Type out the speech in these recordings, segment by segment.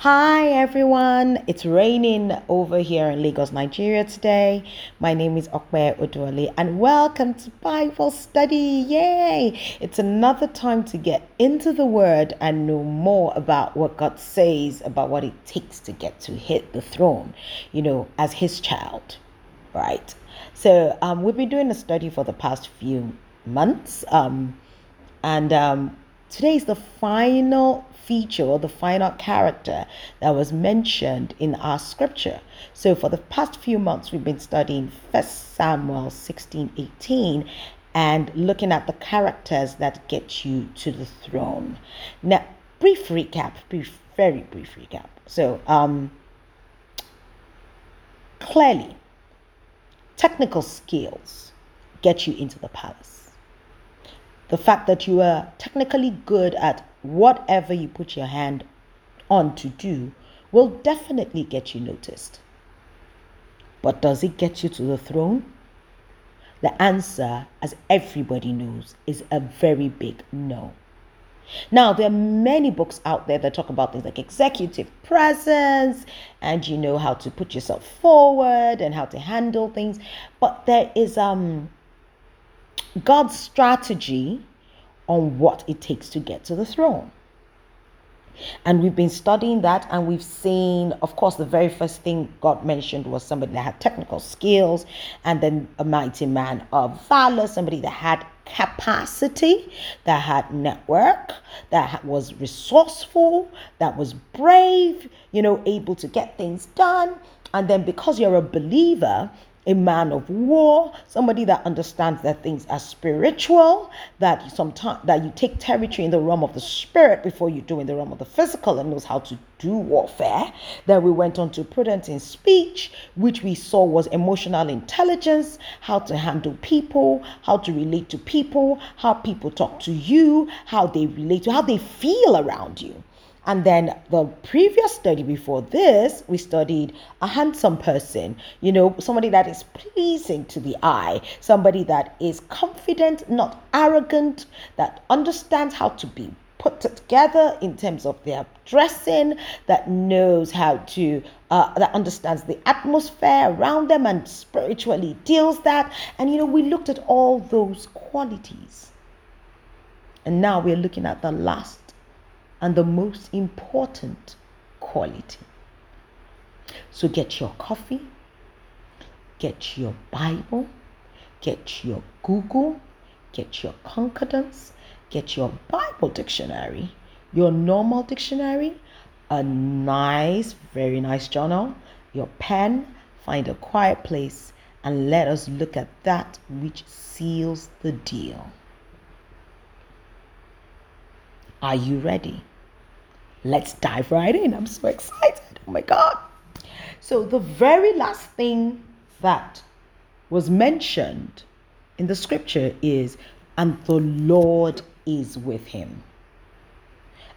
Hi everyone, it's raining over here in Lagos, Nigeria today. My name is Okwe Odwale and welcome to Bible study. Yay! It's another time to get into the word and know more about what God says about what it takes to get to hit the throne, you know, as his child, right? So, um, we've been doing a study for the past few months, um, and um, today is the final feature or the final character that was mentioned in our scripture. So for the past few months, we've been studying 1 Samuel 16 18 and looking at the characters that get you to the throne. Now, brief recap, brief, very brief recap. So, um, clearly, technical skills get you into the palace. The fact that you are technically good at whatever you put your hand on to do will definitely get you noticed. But does it get you to the throne? The answer, as everybody knows, is a very big no. Now, there are many books out there that talk about things like executive presence and you know how to put yourself forward and how to handle things. But there is um God's strategy on what it takes to get to the throne. And we've been studying that, and we've seen, of course, the very first thing God mentioned was somebody that had technical skills, and then a mighty man of valor, somebody that had capacity, that had network, that was resourceful, that was brave, you know, able to get things done. And then because you're a believer, a man of war, somebody that understands that things are spiritual, that sometimes that you take territory in the realm of the spirit before you do in the realm of the physical and knows how to do warfare. Then we went on to prudence in speech, which we saw was emotional intelligence, how to handle people, how to relate to people, how people talk to you, how they relate to how they feel around you. And then the previous study before this, we studied a handsome person, you know, somebody that is pleasing to the eye, somebody that is confident, not arrogant, that understands how to be put together in terms of their dressing, that knows how to, uh, that understands the atmosphere around them and spiritually deals that. And, you know, we looked at all those qualities. And now we're looking at the last and the most important quality. So get your coffee, get your Bible, get your Google, get your concordance, get your Bible dictionary, your normal dictionary, a nice, very nice journal, your pen, find a quiet place, and let us look at that which seals the deal. Are you ready? Let's dive right in. I'm so excited. Oh my God. So, the very last thing that was mentioned in the scripture is, and the Lord is with him.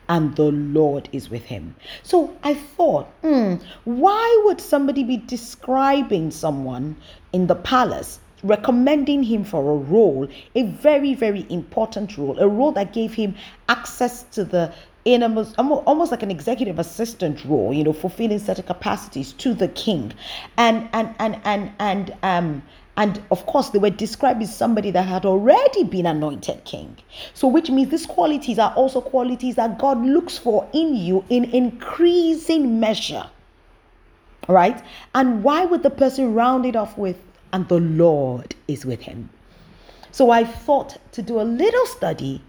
And the Lord is with him. So I thought, hmm, why would somebody be describing someone in the palace recommending him for a role, a very, very important role, a role that gave him access to the in almost, almost like an executive assistant role, you know, fulfilling certain capacities to the king. And and and and and um and of course they were described as somebody that had already been anointed king. So which means these qualities are also qualities that God looks for in you in increasing measure. Right? And why would the person round it off with and the Lord is with him? So I thought to do a little study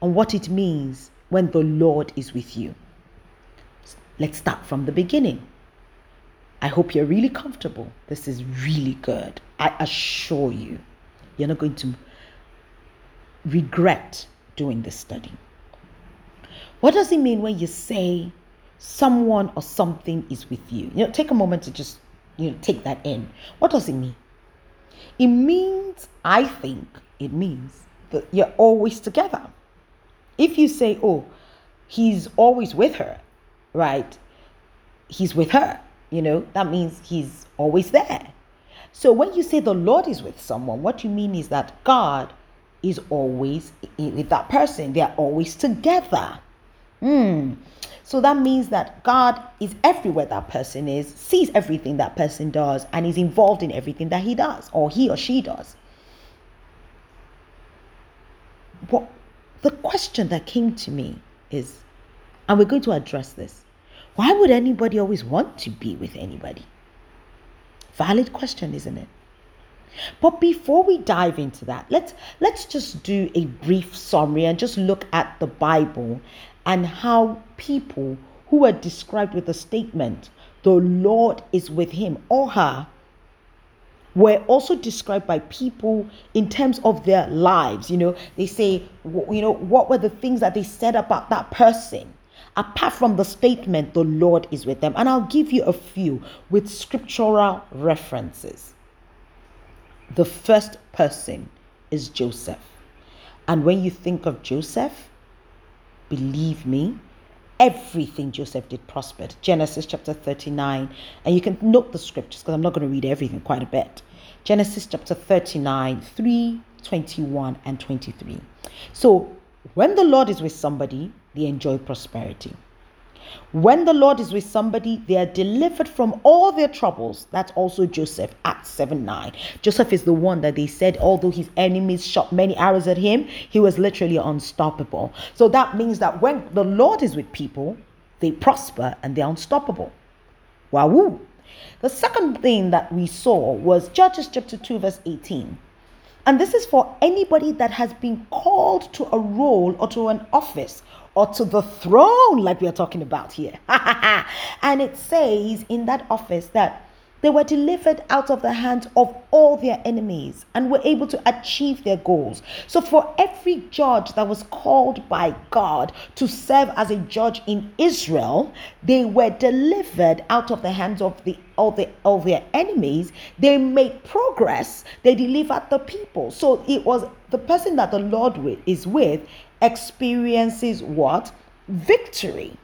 on what it means when the Lord is with you. Let's start from the beginning. I hope you're really comfortable. This is really good. I assure you, you're not going to regret doing this study. What does it mean when you say someone or something is with you? You know, take a moment to just you know take that in. What does it mean? It means, I think, it means that you're always together. If you say, oh, he's always with her, right? He's with her, you know, that means he's always there. So when you say the Lord is with someone, what you mean is that God is always with that person. They are always together. Hmm. So that means that God is everywhere that person is, sees everything that person does, and is involved in everything that he does or he or she does. What the question that came to me is, and we're going to address this. Why would anybody always want to be with anybody? Valid question, isn't it? But before we dive into that, let's let's just do a brief summary and just look at the Bible and how people who are described with the statement, the Lord is with him or her, were also described by people in terms of their lives. You know, they say, you know, what were the things that they said about that person? Apart from the statement, the Lord is with them. And I'll give you a few with scriptural references. The first person is Joseph. And when you think of Joseph, believe me, everything Joseph did prospered. Genesis chapter 39. And you can note the scriptures because I'm not going to read everything quite a bit. Genesis chapter 39, 3, 21, and 23. So when the Lord is with somebody, they enjoy prosperity. When the Lord is with somebody, they are delivered from all their troubles. That's also Joseph at 7 9. Joseph is the one that they said, although his enemies shot many arrows at him, he was literally unstoppable. So that means that when the Lord is with people, they prosper and they're unstoppable. Wow. The second thing that we saw was Judges chapter 2, verse 18. And this is for anybody that has been called to a role or to an office or to the throne, like we are talking about here. and it says in that office that they were delivered out of the hands of all their enemies and were able to achieve their goals. So, for every judge that was called by God to serve as a judge in Israel, they were delivered out of the hands of the all the all their enemies. They made progress. They delivered the people. So it was the person that the Lord is with experiences what? Victory.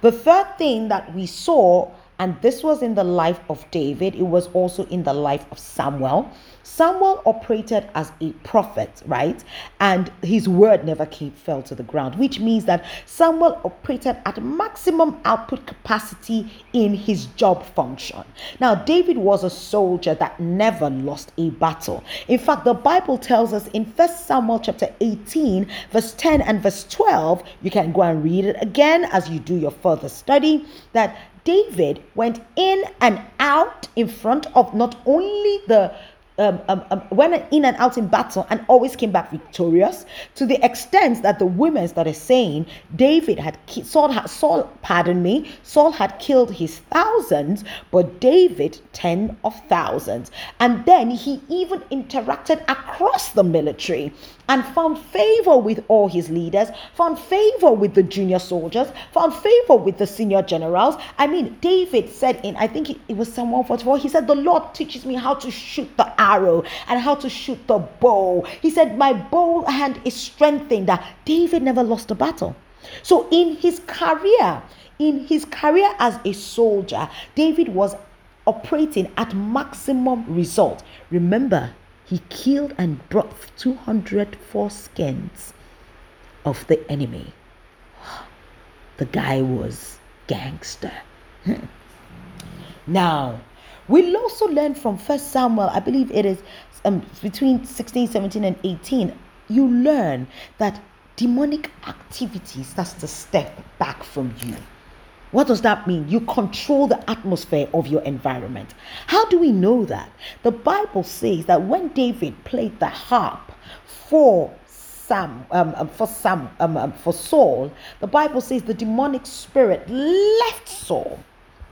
The third thing that we saw, and this was in the life of David, it was also in the life of Samuel. Samuel operated as a prophet, right? And his word never came fell to the ground, which means that Samuel operated at maximum output capacity in his job function. Now, David was a soldier that never lost a battle. In fact, the Bible tells us in First Samuel chapter 18, verse 10 and verse 12, you can go and read it again as you do your further study, that David went in and out in front of not only the um, um, um, went in and out in battle and always came back victorious to the extent that the women started saying David had Saul had Saul pardon me Saul had killed his thousands but David ten of thousands. And then he even interacted across the military and found favor with all his leaders, found favor with the junior soldiers, found favor with the senior generals. I mean, David said in, I think it, was Psalm 144, he said, The Lord teaches me how to shoot the arrow and how to shoot the bow. He said, My bow hand is strengthened. David never lost a battle. So in his career, in his career as a soldier, David was operating at maximum result. Remember, he killed and brought 200 foreskins of the enemy. The guy was gangster. Now, we'll also learn from First Samuel, I believe it is um, between 16, 17, and 18. You learn that demonic activity starts to step back from you. What does that mean? You control the atmosphere of your environment. How do we know that? The Bible says that when David played the harp for Sam, um, um, for Sam, um, um, for Saul, the Bible says the demonic spirit left Saul,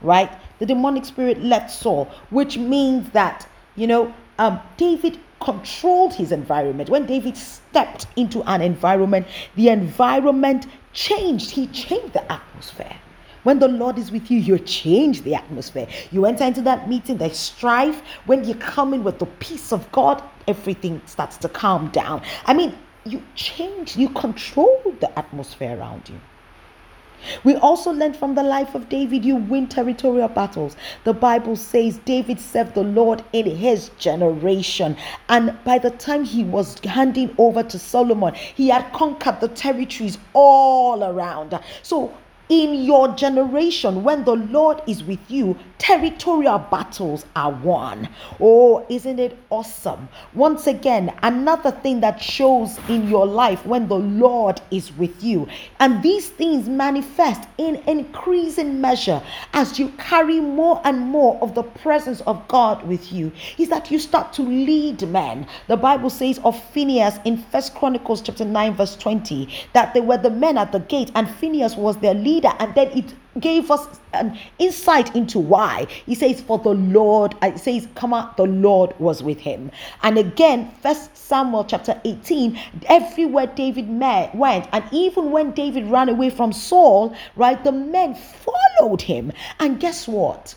right? The demonic spirit left Saul, which means that you know, um, David controlled his environment. When David stepped into an environment, the environment changed. He changed the atmosphere. When the Lord is with you, you change the atmosphere. You enter into that meeting, there's strife. When you come in with the peace of God, everything starts to calm down. I mean, you change, you control the atmosphere around you. We also learn from the life of David, you win territorial battles. The Bible says David served the Lord in his generation. And by the time he was handing over to Solomon, he had conquered the territories all around. So in your generation, when the Lord is with you, territorial battles are won. Oh, isn't it awesome? Once again, another thing that shows in your life when the Lord is with you. And these things manifest in increasing measure as you carry more and more of the presence of God with you. Is that you start to lead men. The Bible says of Phineas in First Chronicles chapter 9, verse 20, that they were the men at the gate, and Phineas was their leader leader. And then it gave us an insight into why. He says, For the Lord, uh, it says, Come on, the Lord was with him. And again, First Samuel chapter 18, everywhere David met, went, and even when David ran away from Saul, right, the men followed him. And guess what?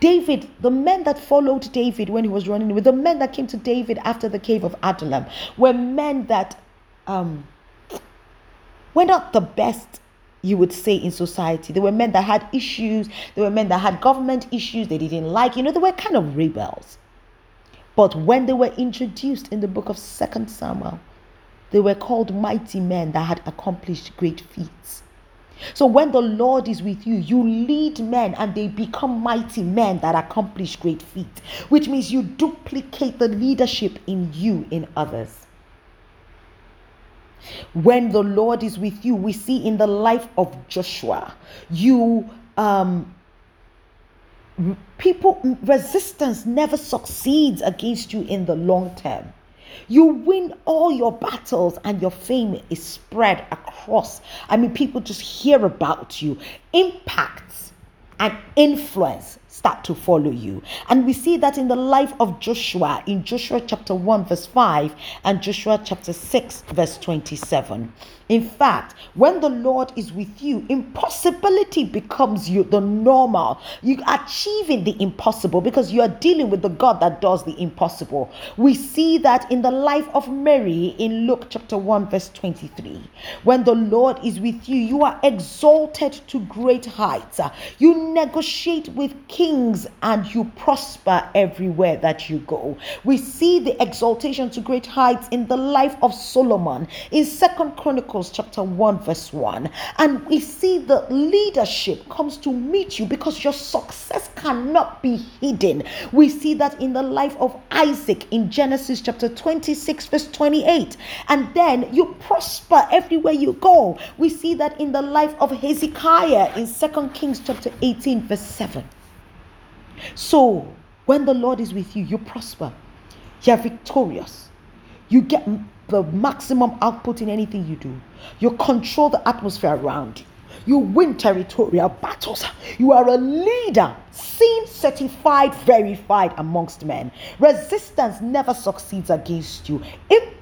David, the men that followed David when he was running with the men that came to David after the cave of Adullam, were men that um, were not the best you would say in society. There were men that had issues, there were men that had government issues they didn't like. You know, they were kind of rebels. But when they were introduced in the book of Second Samuel, they were called mighty men that had accomplished great feats. So when the Lord is with you, you lead men and they become mighty men that accomplish great feats, which means you duplicate the leadership in you in others. When the Lord is with you, we see in the life of Joshua, you um people resistance never succeeds against you in the long term. You win all your battles and your fame is spread across. I mean, people just hear about you. Impacts and influence start to follow you. And we see that in the life of Joshua in Joshua chapter 1, verse 5, and Joshua chapter 6, verse 27. In fact, when the Lord is with you, impossibility becomes you the normal. You achieving the impossible because you are dealing with the God that does the impossible. We see that in the life of Mary in Luke chapter 1 verse 23. When the Lord is with you, you are exalted to great heights. You negotiate with kings and you prosper everywhere that you go. We see the exaltation to great heights in the life of Solomon in Second Chronicles Chronicles chapter 1, verse 1. And we see the leadership comes to meet you because your success cannot be hidden. We see that in the life of Isaac in Genesis chapter 26, verse 28. And then you prosper everywhere you go. We see that in the life of Hezekiah in Second Kings chapter 18, verse 7. So, when the Lord is with you, you prosper. You're victorious. You get the maximum output in anything you do. You control the atmosphere around you. You win territorial battles. You are a leader, seen, certified, verified amongst men. Resistance never succeeds against you. Impact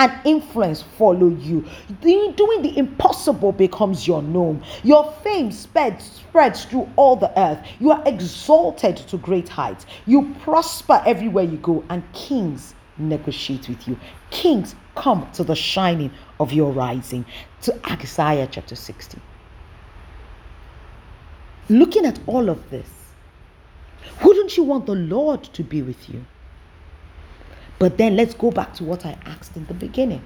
and influence follow you. Doing the impossible becomes your norm. Your fame spreads, spreads through all the earth. You are exalted to great heights. You prosper everywhere you go, and kings negotiate with you. Kings come to the shining of your rising. To Isaiah chapter 60. Looking at all of this, wouldn't you want the Lord to be with you? But then let's go back to what I asked in the beginning.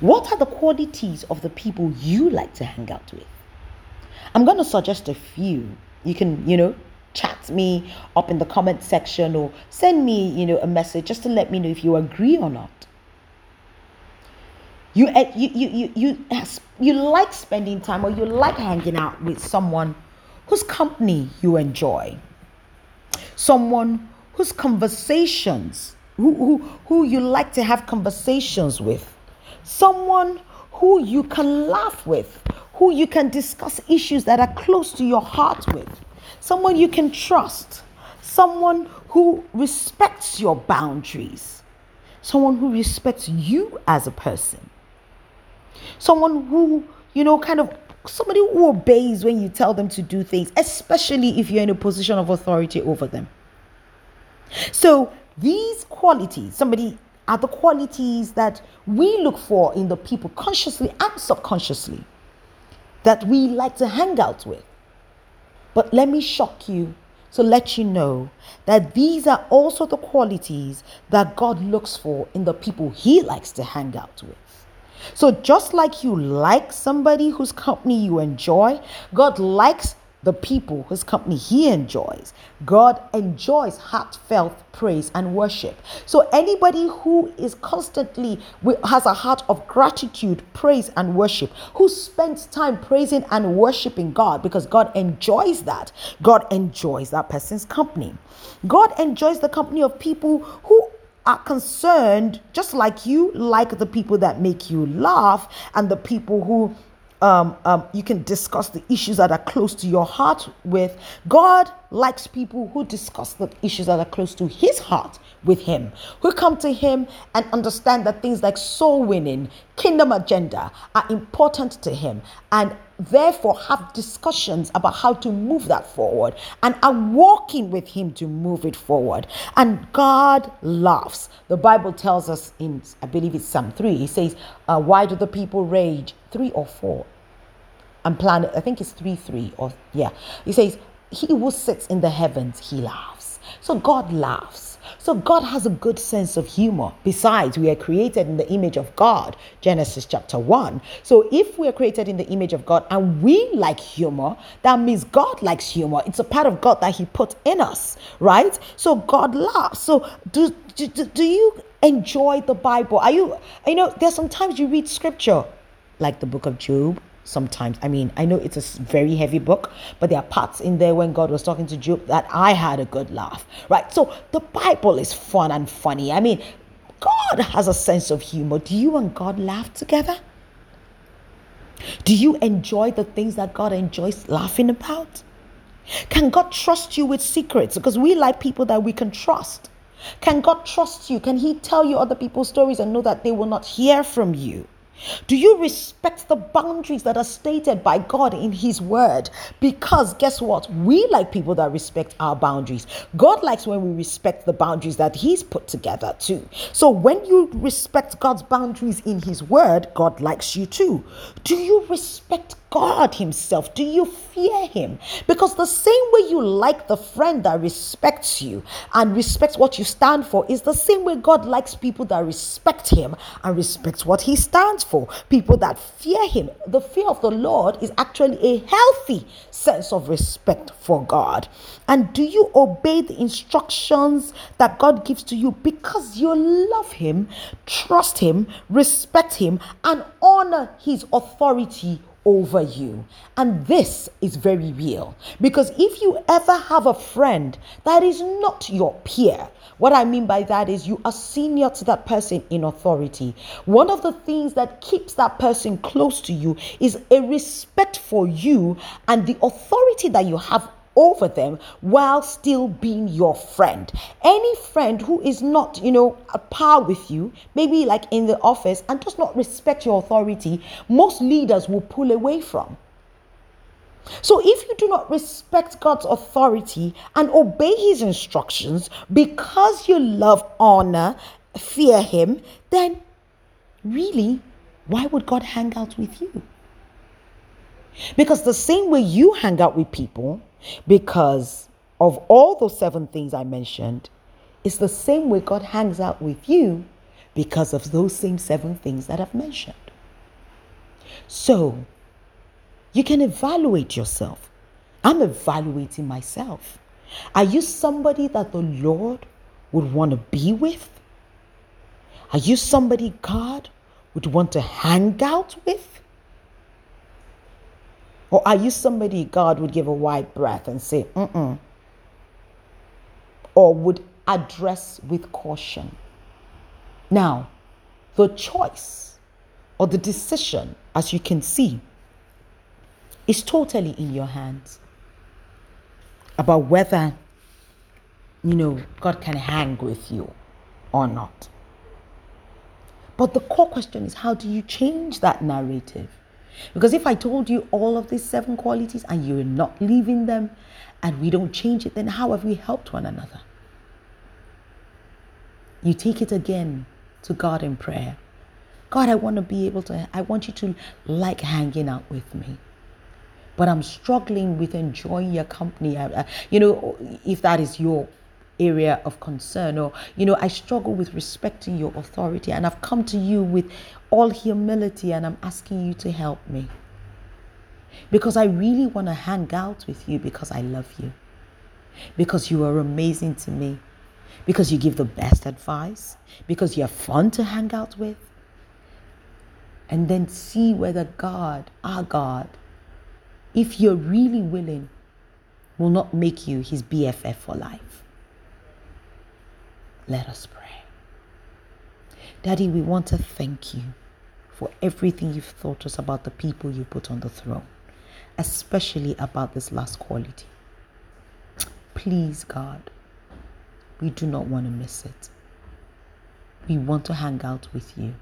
What are the qualities of the people you like to hang out with? I'm going to suggest a few. You can, you know, chat me up in the comment section or send me, you know, a message just to let me know if you agree or not. You, eh, you, you, you, you, you like spending time or you like hanging out with someone whose company you enjoy, someone whose conversations, who, who, who you like to have conversations with, someone who you can laugh with, who you can discuss issues that are close to your heart with. Someone you can trust, someone who respects your boundaries, someone who respects you as a person, someone who, you know, kind of somebody who obeys when you tell them to do things, especially if you're in a position of authority over them. So, these qualities, somebody are the qualities that we look for in the people consciously and subconsciously. that we like to hang out with. But let me shock you to let you know that these are also the qualities that God looks for in the people He likes to hang out with. So, just like you like somebody whose company you enjoy, God likes the people whose company he enjoys. God enjoys heartfelt praise and worship. So anybody who is constantly has a heart of gratitude, praise and worship, who spends time praising and worshiping God because God enjoys that. God enjoys that person's company. God enjoys the company of people who are concerned just like you like the people that make you laugh and the people who um, um, you can discuss the issues that are close to your heart with. God likes people who discuss the issues that are close to his heart with him, who come to him and understand that things like soul winning, kingdom agenda are important to him, and therefore have discussions about how to move that forward and are walking with him to move it forward. And God laughs. The Bible tells us in, I believe it's Psalm 3, he says, uh, Why do the people rage? Three or four. And plan, I think it's 3 3 or yeah. He says, He who sits in the heavens, he laughs. So God laughs. So God has a good sense of humor. Besides, we are created in the image of God, Genesis chapter 1. So if we are created in the image of God and we like humor, that means God likes humor. It's a part of God that He put in us, right? So God laughs. So do, do, do you enjoy the Bible? Are you, you know, there's sometimes you read scripture, like the book of Job, sometimes. I mean, I know it's a very heavy book, but there are parts in there when God was talking to Job that I had a good laugh, right? So the Bible is fun and funny. I mean, God has a sense of humor. Do you and God laugh together? Do you enjoy the things that God enjoys laughing about? Can God trust you with secrets? Because we like people that we can trust. Can God trust you? Can He tell you other people's stories and know that they will not hear from you? Do you respect the boundaries that are stated by God in His Word? Because guess what? We like people that respect our boundaries. God likes when we respect the boundaries that He's put together too. So when you respect God's boundaries in His Word, God likes you too. Do you respect God Himself? Do you fear Him? Because the same way you like the friend that respects you and respects what you stand for is the same way God likes people that respect Him and respects what He stands for. People that fear Him. The fear of the Lord is actually a healthy sense of respect for God. And do you obey the instructions that God gives to you because you love Him, trust Him, respect Him, and honor His authority over you. And this is very real because if you ever have a friend that is not your peer, what I mean by that is you are senior to that person in authority. One of the things that keeps that person close to you is a respect for you and the authority that you have over them while still being your friend. Any friend who is not, you know, a par with you, maybe like in the office, and does not respect your authority, most leaders will pull away from. So, if you do not respect God's authority and obey his instructions because you love, honor, fear him, then really, why would God hang out with you? Because the same way you hang out with people, because of all those seven things I mentioned, it's the same way God hangs out with you because of those same seven things that I've mentioned. So, you can evaluate yourself. I'm evaluating myself. Are you somebody that the Lord would want to be with? Are you somebody God would want to hang out with? Or are you somebody God would give a wide breath and say, mm Or would address with caution? Now, the choice or the decision, as you can see, is totally in your hands about whether, you know, God can hang with you or not. But the core question is how do you change that narrative? Because if I told you all of these seven qualities and you're not living them and we don't change it, then how have we helped one another? You take it again to God in prayer. God, I want to be able to, I want you to like hanging out with me. but I'm struggling with enjoying your company. You know, if that is your area of concern, or, you know, I struggle with respecting your authority, and I've come to you with all humility and I'm asking you to help me. Because I really want to hang out with you because I love you. Because you are amazing to me. Because you give the best advice. Because you're fun to hang out with and then see whether God, our God, if you're really willing, will not make you his BFF for life. Let us pray. Daddy, we want to thank you for everything you've taught us about the people you put on the throne, especially about this last quality. Please, God, we do not want to miss it. We want to hang out with you.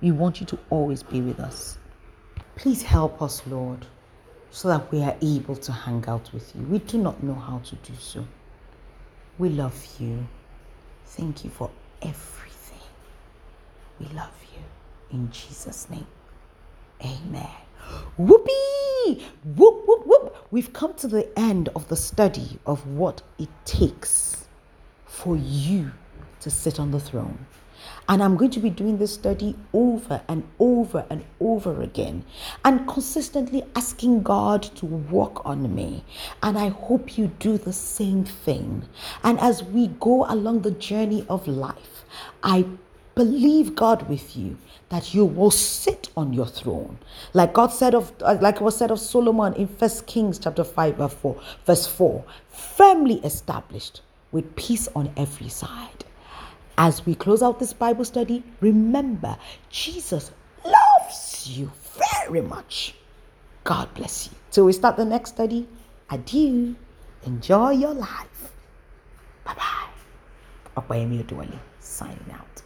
We want you to always be with us. Please help us, Lord, so that we are able to hang out with you. We do not know how to do so. We love you. Thank you for everything. We love you. In Jesus' name. Amen. Whoopee! Whoop, whoop, whoop. We've come to the end of the study of what it takes for you to sit on the throne. And I'm going to be doing this study over and over and over again and consistently asking God to work on me. And I hope you do the same thing. And as we go along the journey of life, I believe God with you that you will sit on your throne. Like God said of uh, like was said of Solomon in First Kings chapter 5 verse 4, verse 4, firmly established with peace on every side. As we close out this Bible study, remember Jesus loves you very much. God bless you. Till we start the next study, adieu. Enjoy your life. Bye bye. Signing out.